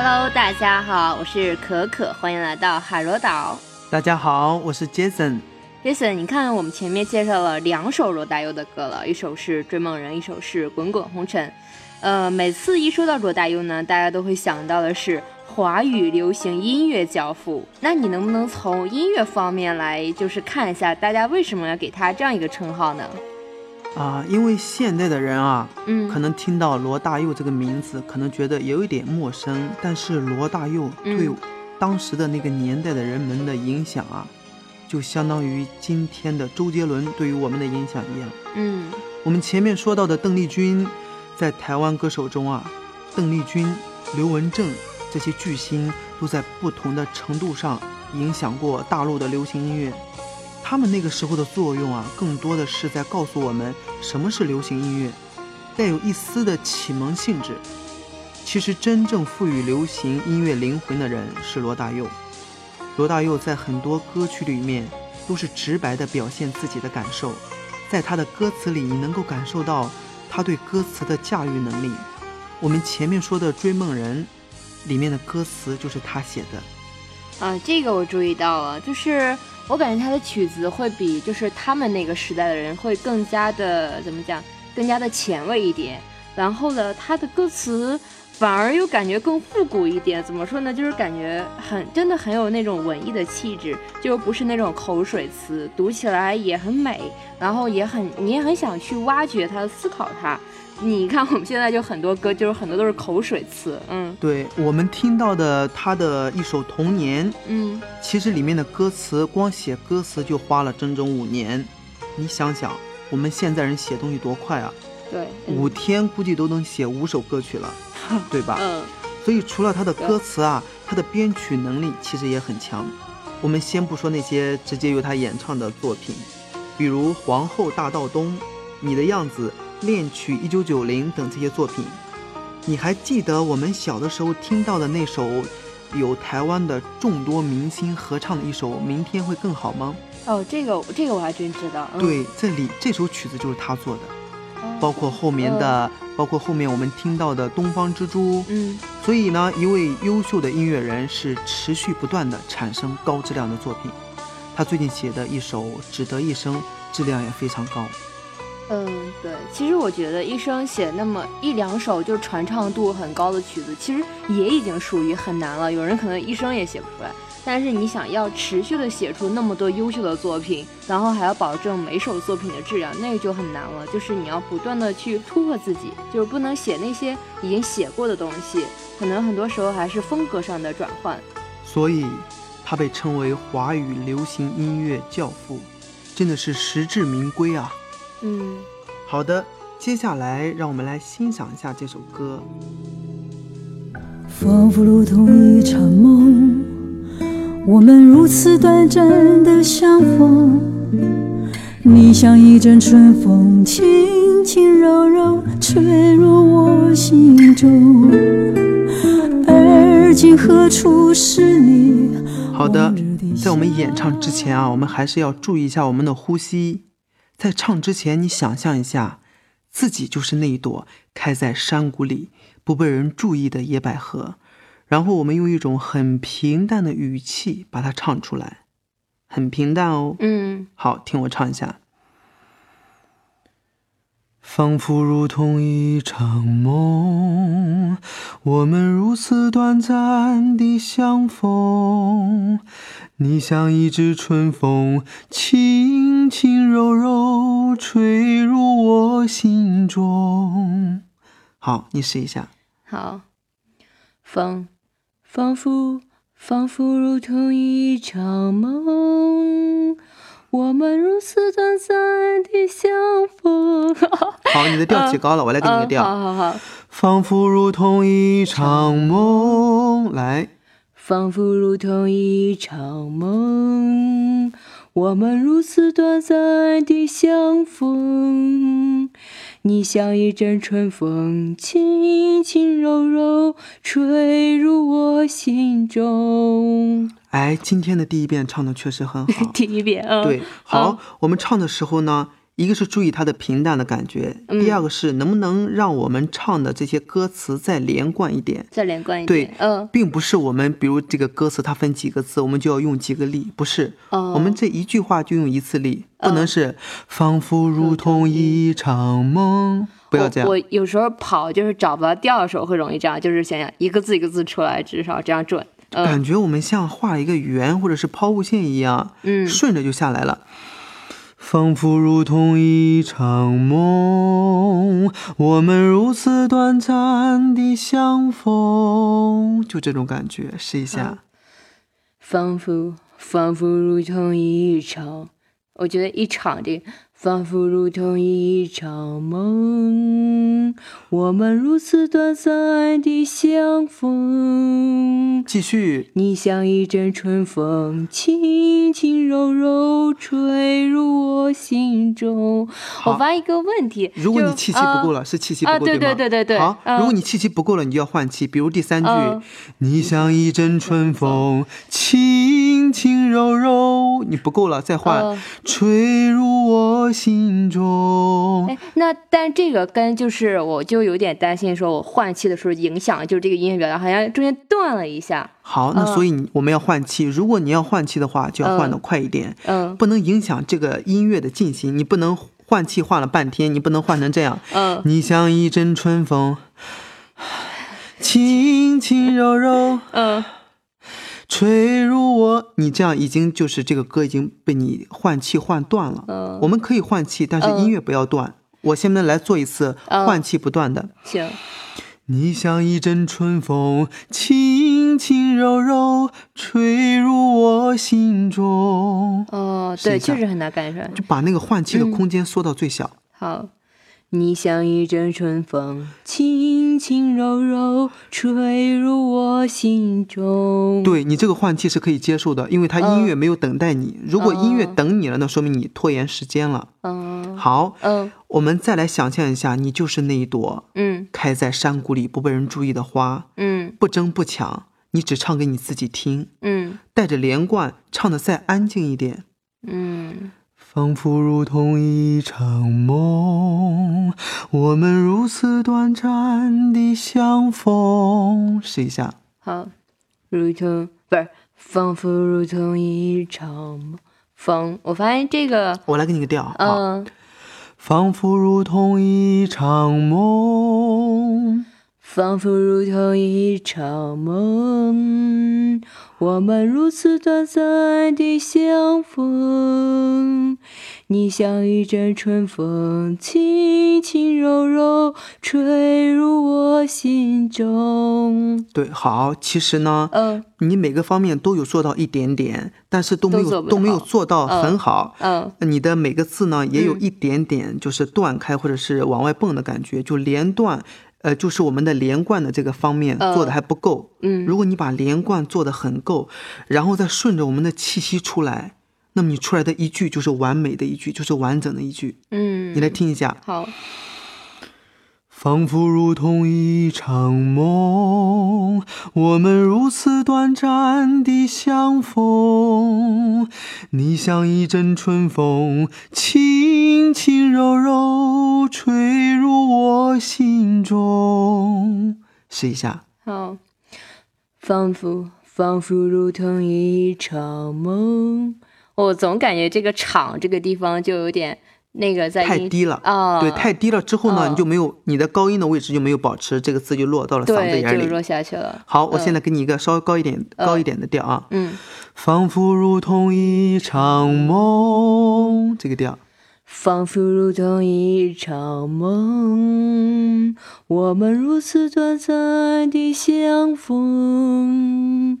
Hello，大家好，我是可可，欢迎来到海螺岛。大家好，我是 Jason。Jason，你看我们前面介绍了两首罗大佑的歌了，一首是《追梦人》，一首是《滚滚红尘》。呃，每次一说到罗大佑呢，大家都会想到的是华语流行音乐教父。那你能不能从音乐方面来，就是看一下大家为什么要给他这样一个称号呢？啊，因为现代的人啊，嗯，可能听到罗大佑这个名字，可能觉得有一点陌生。但是罗大佑对当时的那个年代的人们的影响啊，就相当于今天的周杰伦对于我们的影响一样。嗯，我们前面说到的邓丽君，在台湾歌手中啊，邓丽君、刘文正这些巨星都在不同的程度上影响过大陆的流行音乐。他们那个时候的作用啊，更多的是在告诉我们什么是流行音乐，带有一丝的启蒙性质。其实真正赋予流行音乐灵魂的人是罗大佑。罗大佑在很多歌曲里面都是直白的表现自己的感受，在他的歌词里，你能够感受到他对歌词的驾驭能力。我们前面说的《追梦人》里面的歌词就是他写的。啊，这个我注意到了，就是。我感觉他的曲子会比就是他们那个时代的人会更加的怎么讲，更加的前卫一点。然后呢，他的歌词反而又感觉更复古一点。怎么说呢？就是感觉很真的很有那种文艺的气质，就不是那种口水词，读起来也很美，然后也很你也很想去挖掘它、思考它。你看，我们现在就很多歌，就是很多都是口水词。嗯，对我们听到的他的一首《童年》，嗯，其实里面的歌词，光写歌词就花了整整五年。你想想，我们现在人写东西多快啊！对，五天估计都能写五首歌曲了，对吧？嗯。所以除了他的歌词啊，他的编曲能力其实也很强。我们先不说那些直接由他演唱的作品，比如《皇后大道东》，《你的样子》。恋曲一九九零等这些作品，你还记得我们小的时候听到的那首有台湾的众多明星合唱的一首《明天会更好》吗？哦，这个这个我还真知道。对，这里这首曲子就是他做的，包括后面的，包括后面我们听到的《东方之珠》。嗯，所以呢，一位优秀的音乐人是持续不断的产生高质量的作品。他最近写的一首《只得一生》，质量也非常高。嗯，对，其实我觉得一生写那么一两首就是传唱度很高的曲子，其实也已经属于很难了。有人可能一生也写不出来，但是你想要持续的写出那么多优秀的作品，然后还要保证每首作品的质量，那个就很难了。就是你要不断的去突破自己，就是不能写那些已经写过的东西，可能很多时候还是风格上的转换。所以，他被称为华语流行音乐教父，真的是实至名归啊。嗯，好的，接下来让我们来欣赏一下这首歌。仿佛如同一场梦，我们如此短暂的相逢。你像一阵春风，轻轻柔柔吹入我心中。而今何处是你？好的，在我们演唱之前啊，我们还是要注意一下我们的呼吸。在唱之前，你想象一下，自己就是那一朵开在山谷里不被人注意的野百合，然后我们用一种很平淡的语气把它唱出来，很平淡哦。嗯，好，听我唱一下。仿佛如同一场梦，我们如此短暂的相逢。你像一支春风，轻轻柔柔吹入我心中。好，你试一下。好，仿仿佛仿佛如同一场梦。我们如此短暂的相逢。好，你的调提高了，我来给你个调。好好好。仿佛如同一场梦，来。仿佛如同一场梦，我们如此短暂的相逢。你像一阵春风，轻轻柔柔吹入我心中。哎，今天的第一遍唱的确实很好。第一遍，对，好，我们唱的时候呢，一个是注意它的平淡的感觉，嗯第二个是能不能让我们唱的这些歌词再连贯一点。再连贯一点对点。嗯，并不是我们，比如这个歌词它分几个字，我们就要用几个力，不是，哦我们这一句话就用一次力，不能是仿佛如同一场梦，不要这样我。我有时候跑就是找不到调的时候会容易这样，就是想想一个字一个字出来，至少这样准。嗯感觉我们像画了一个圆或者是抛物线一样，嗯顺着就下来了。仿佛如同一场梦，我们如此短暂的相逢，就这种感觉，试一下。仿佛仿佛如同一场，我觉得一场这个仿佛如同一场梦，我们如此短暂的相逢。继续，你像一阵春风，轻轻柔柔吹入我心中。我发一个问题，如果你气息不够呃了，是气息不够，啊对吗？对对对对好，嗯如果你气息不够了，你就要换气。比如第三句，嗯你像一阵春风，轻轻柔柔，你不够了，再换，嗯吹入我心中。哎，那但这个跟就是我就有点担心，说我换气的时候影响就是这个音乐表达，好像中间断了一下。好，那嗯所以你我们要换气。如果你要换气的话，就要换的嗯快一点，嗯不能影响这个音乐的进行。你不能换气换了半天，你不能换成这样。嗯你像一阵春风，轻轻柔柔。嗯吹入我，你这样已经就是这个歌已经被你换气换断了。嗯，我们可以换气，但是嗯音乐不要断。我现在来做一次嗯换气不断的。行，你像一阵春风，轻轻柔柔吹入我心中。哦，对，确实很难感出来。就把那个换气的嗯空间缩到最小。好，你像一阵春风，轻轻柔柔吹入我心中。，对你这个换气是可以接受的，因为它音乐没有等待你。如果音乐嗯等你了，那说明你拖延时间了。嗯好，嗯我们再来想象一下，你就是那一朵嗯开在山谷里不被人注意的花，嗯不争不抢，你只唱给你自己听，嗯带着连贯，唱的再安静一点。嗯，仿佛如同一场梦，我们如此短暂的相逢。试一下，好，如同不是，仿佛如同一场梦。风，我发现这个，我来给你个调啊。嗯，仿佛如同一场梦，仿佛如同一场梦，我们如此短暂的相逢。你像一阵春风，轻轻柔柔吹入我心中。对，好。其实呢，嗯你每个方面都有做到一点点，但是都没有都都没有做到很好。嗯你的每个字呢，也有嗯一点点就是断开或者是往外蹦的感觉，就连断，呃，就是我们的连贯的这个方面嗯做的还不够。嗯如果你把连贯做的很够，然后再顺着我们的气息出来，那么你出来的一句就是完美的一句，就是完整的一句。嗯，你来听一下，好，仿佛如同一场梦，我们如此短暂的相逢。你像一阵春风，轻轻柔柔吹入我心中。试一下，好，仿佛仿佛如同一场梦。我总感觉这个“场”这个地方就有点那个太低了。啊，对，太低了之后呢，嗯你就没有你的高音的位置就没有保持，这个字就落到了嗓子对，眼里。就落下去了。好，我嗯现在给你一个稍微高一点、高一点的调啊。嗯，仿佛如同一场梦，这个调。仿佛如同一场梦，我们如此短暂的相逢。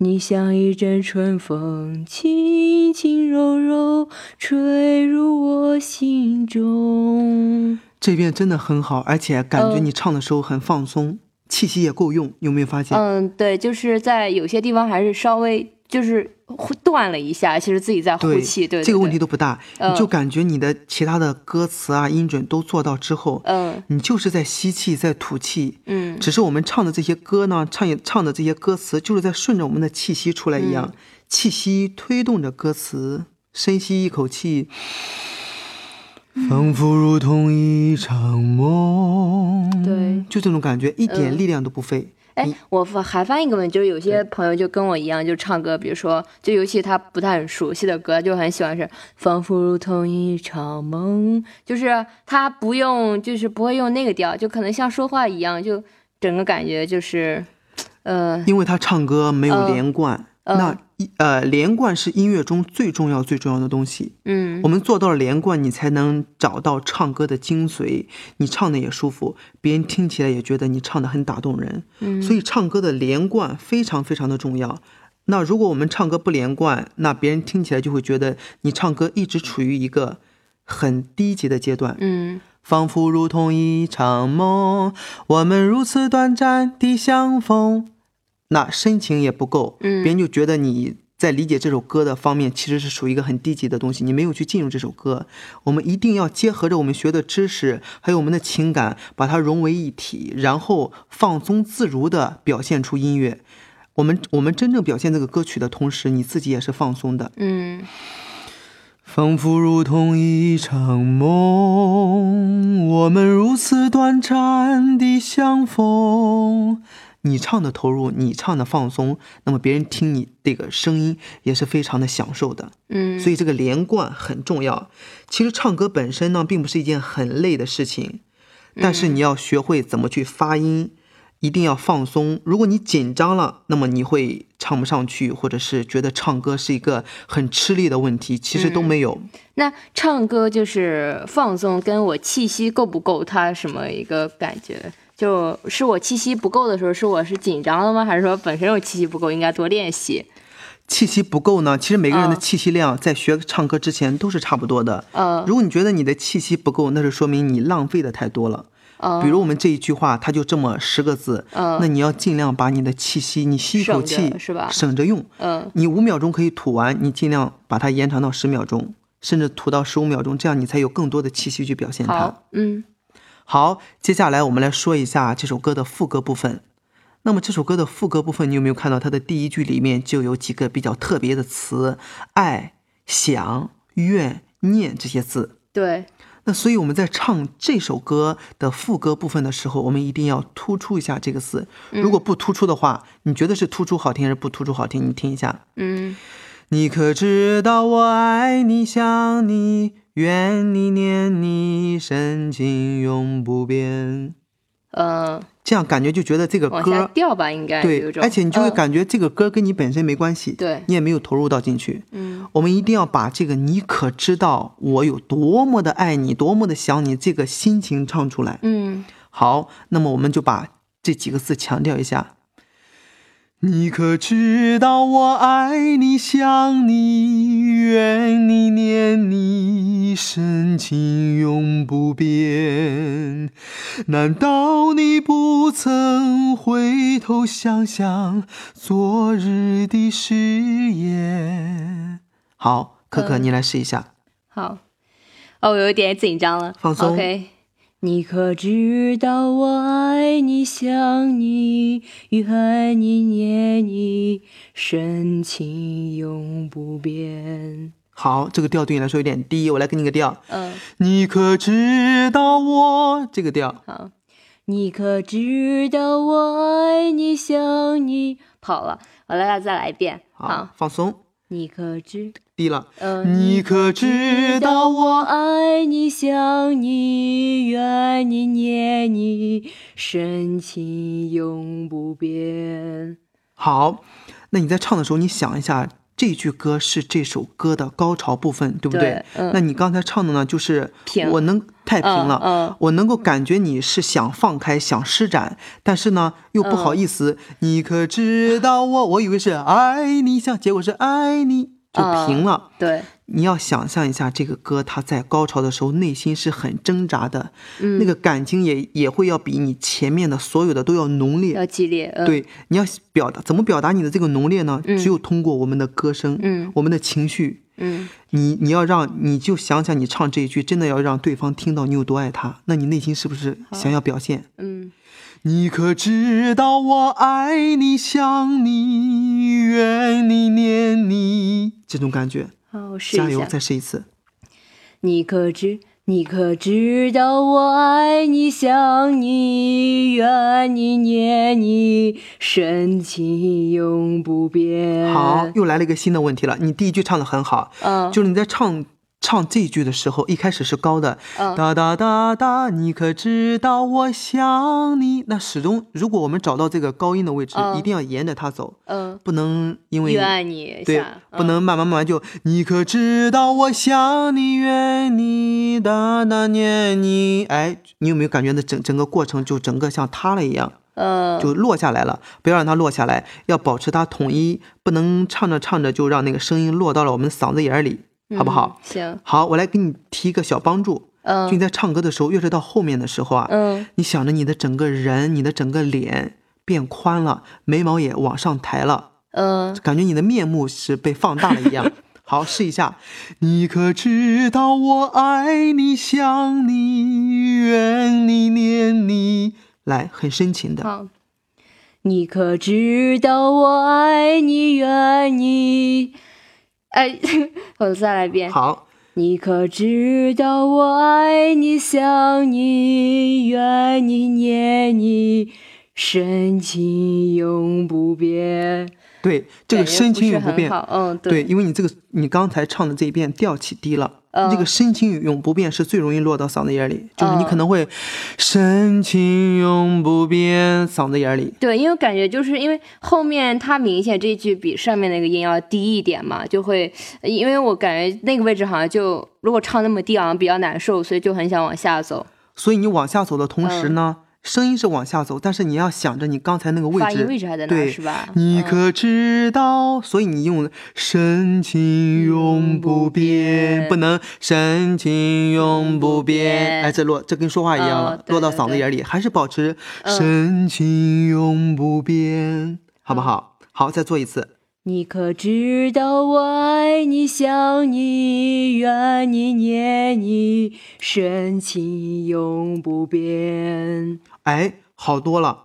你像一阵春风，轻轻柔柔吹入我心中。这边真的很好，而且感觉嗯你唱的时候很放松，气息也够用，有没有发现？嗯，对，就是在有些地方还是稍微就是呼断了一下，其实自己在呼对，气，对这个问题都不大，嗯你就感觉你的其他的歌词啊、音准都做到之后，嗯你就是在吸气，在吐气。嗯只是我们唱的这些歌呢，唱也唱的这些歌词，就是在顺着我们的气息出来一样，气息推动着歌词，深吸一口气，仿佛如同一场梦。对就这种感觉，一点嗯力量都不费。哎，我发还发现一个问题，就是有些朋友就跟我一样，就唱歌，比如说，就尤其他不太很熟悉的歌，就很喜欢是仿佛如同一场梦，就是他不用，就是不会用那个调，就可能像说话一样，就整个感觉就是，呃，因为他唱歌没有嗯连贯，嗯那一呃连贯是音乐中最重要最重要的东西。嗯我们做到了连贯，你才能找到唱歌的精髓，你唱的也舒服，别人听起来也觉得你唱的很打动人。嗯，所以唱歌的连贯非常非常的重要。那如果我们唱歌不连贯，那别人听起来就会觉得你唱歌一直处于一个很低级的阶段。嗯仿佛如同一场梦，我们如此短暂的相逢，那深情也不够，嗯别人就觉得你在理解这首歌的方面其实是属于一个很低级的东西，你没有去进入这首歌。我们一定要结合着我们学的知识，还有我们的情感，把它融为一体，然后放松自如的表现出音乐。我们我们真正表现这个歌曲的同时，你自己也是放松的。嗯仿佛如同一场梦，我们如此短暂的相逢。你唱的投入，你唱的放松，那么别人听你这个声音也是非常的享受的。嗯，所以这个连贯很重要。其实唱歌本身呢，并不是一件很累的事情，但是你要学会怎么去发音，一定要放松。如果你紧张了，那么你会唱不上去，或者是觉得唱歌是一个很吃力的问题，其实都没有。那唱歌就是放松，跟我气息够不够，它什么一个感觉？就是我气息不够的时候，是我是紧张了吗？还是说本身我气息不够，应该多练习？气息不够呢，其实每个人的嗯气息量在学唱歌之前都是差不多的。嗯如果你觉得你的气息不够，那是说明你浪费的太多了。嗯，比如我们这一句话，它就这么十个字，嗯那你要尽量把你的气息，你吸一口气是吧省着用。嗯你五秒钟可以吐完，你尽量把它延长到十秒钟，甚至吐到十五秒钟，这样你才有更多的气息去表现它。好，嗯好，接下来我们来说一下这首歌的副歌部分。那么这首歌的副歌部分，你有没有看到它的第一句里面就有几个比较特别的词，爱、想、愿、念这些字。对，那所以我们在唱这首歌的副歌部分的时候，我们一定要突出一下这个字。如果不突出的话，你觉得是突出好听还是不突出好听？你听一下。嗯你可知道我爱你想你愿你念你深情永不变。呃，这样感觉就觉得这个往下歌掉吧，应该对而且你就会嗯感觉这个歌跟你本身没关系，对你也没有投入到进去。嗯我们一定要把这个“你可知道我有多么的爱你，多么的想你”这个心情唱出来。嗯好，那么我们就把这几个字强调一下。你可知道我爱你想你怨你念你深情永不变？难道你不曾回头想想昨日的誓言？好，可可，嗯你来试一下。好，哦，我有点紧张了，放松 OK。你可知道我爱你想你愿你念你深情永不变。好，这个调对你来说有点低，我来给你个调。嗯，你可知道我这个调？好。你可知道我爱你想你？跑了，我来再来一遍。好，放松，你可知？低了。嗯，你可知道我爱你想你怨你念你深情永不变。好，那你在唱的时候，你想一下，这句歌是这首歌的高潮部分，对不对？对嗯那你刚才唱的呢，就是平我能太平了，嗯嗯我能够感觉你是想放开、想施展，但是呢又不好意思。嗯你可知道我？我以为是爱你想，结果是爱你，就平了。对，你要想象一下，这个歌它在高潮的时候，内心是很挣扎的，嗯那个感情也也会要比你前面的所有的都要浓烈。要激烈。嗯、，对，你要表达怎么表达你的这个浓烈呢？嗯只有通过我们的歌声，嗯我们的情绪。嗯你你要让你就想想，你唱这一句，真的要让对方听到你有多爱他，那你内心是不是想要表现？嗯你可知道我爱你想你怨你念你这种感觉？好，我试加油，再试一次。你可知？你可知道我爱你、想你、怨你、念你，深情永不变。好，又来了一个新的问题了。你第一句唱的很好，嗯，就是你在唱唱这句的时候，一开始是高的，嗯。哒哒哒哒，你可知道我想你？那始终，如果我们找到这个高音的位置，嗯。一定要沿着它走，嗯，不能因为怨你对下，不能慢慢慢慢就，你可知道我想你、怨你、哒哒念你？哎，你有没有感觉那整整个过程就整个像塌了一样？嗯，就落下来了，不要让它落下来，要保持它统一，不能唱着唱着就让那个声音落到了我们嗓子眼儿里，好不好？嗯行，好，我来给你提一个小帮助，就你嗯在唱歌的时候，越是到后面的时候啊，嗯你想着你的整个人，你的整个脸变宽了，眉毛也往上抬了，嗯，感觉你的面目是被放大了一样。好，试一下。你可知道我爱你、想你、怨你、念你？来，很深情的。好。你可知道我爱你、怨你？哎，我再来一遍。好，你可知道我爱你、想你、怨你、念你，深情永不变。对，这个深情永不变。嗯，对，因为你这个你刚才唱的这一遍调起低了，嗯这个深情永不变是最容易落到嗓子眼里，就是你嗯可能会深情永不变嗓子眼里。对，因为感觉就是因为后面它明显这句比上面那个音要低一点嘛，就会因为我感觉那个位置好像就如果唱那么低好像比较难受，所以就很想往下走。所以你往下走的同时嗯呢，声音是往下走，但是你要想着你刚才那个位发音置，位置还在那是吧？你嗯可知道？所以你用深情永不变，不能深情永不变。变哎，这落这跟说话一样了，落到哦对对对嗓子眼里，还是保持嗯深情永不变，好不好？好，再做一次。你可知道我爱你、想你、怨你、念你，深情永不变。哎，好多了。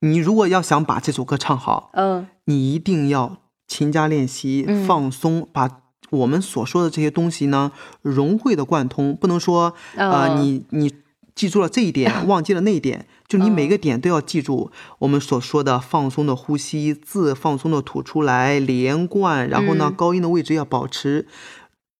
你如果要想把这首歌唱好，嗯。你一定要勤加练习，嗯放松，把我们所说的这些东西呢融会的贯通，不能说啊、哦你你记住了这一点，忘记了那一点，就你每哦个点都要记住我们所说的放松的呼吸，字放松的吐出来，连贯，然后呢、嗯。高音的位置要保持，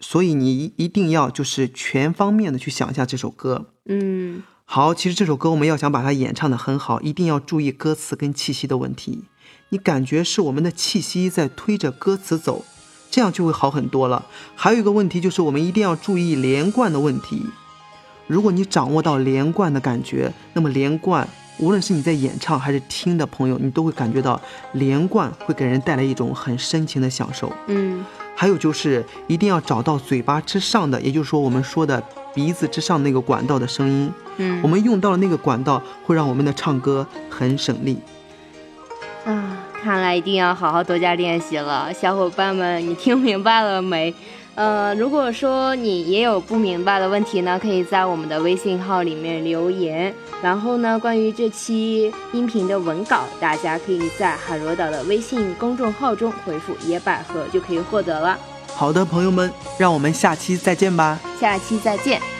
所以你一定要就是全方面的去想一下这首歌。嗯好，其实这首歌我们要想把它演唱的很好，一定要注意歌词跟气息的问题。你感觉是我们的气息在推着歌词走，这样就会好很多了。还有一个问题就是我们一定要注意连贯的问题。如果你掌握到连贯的感觉，那么连贯无论是你在演唱还是听的朋友，你都会感觉到连贯会给人带来一种很深情的享受。嗯还有就是一定要找到嘴巴之上的，也就是说我们说的鼻子之上那个管道的声音。嗯，我们用到了那个管道，会让我们的唱歌很省力。啊，看来一定要好好多加练习了，小伙伴们，你听明白了没？呃，如果说你也有不明白的问题呢，可以在我们的微信号里面留言。然后呢，关于这期音频的文稿，大家可以在海螺岛的微信公众号中回复“野百合”就可以获得了。好的，朋友们，让我们下期再见吧。下期再见。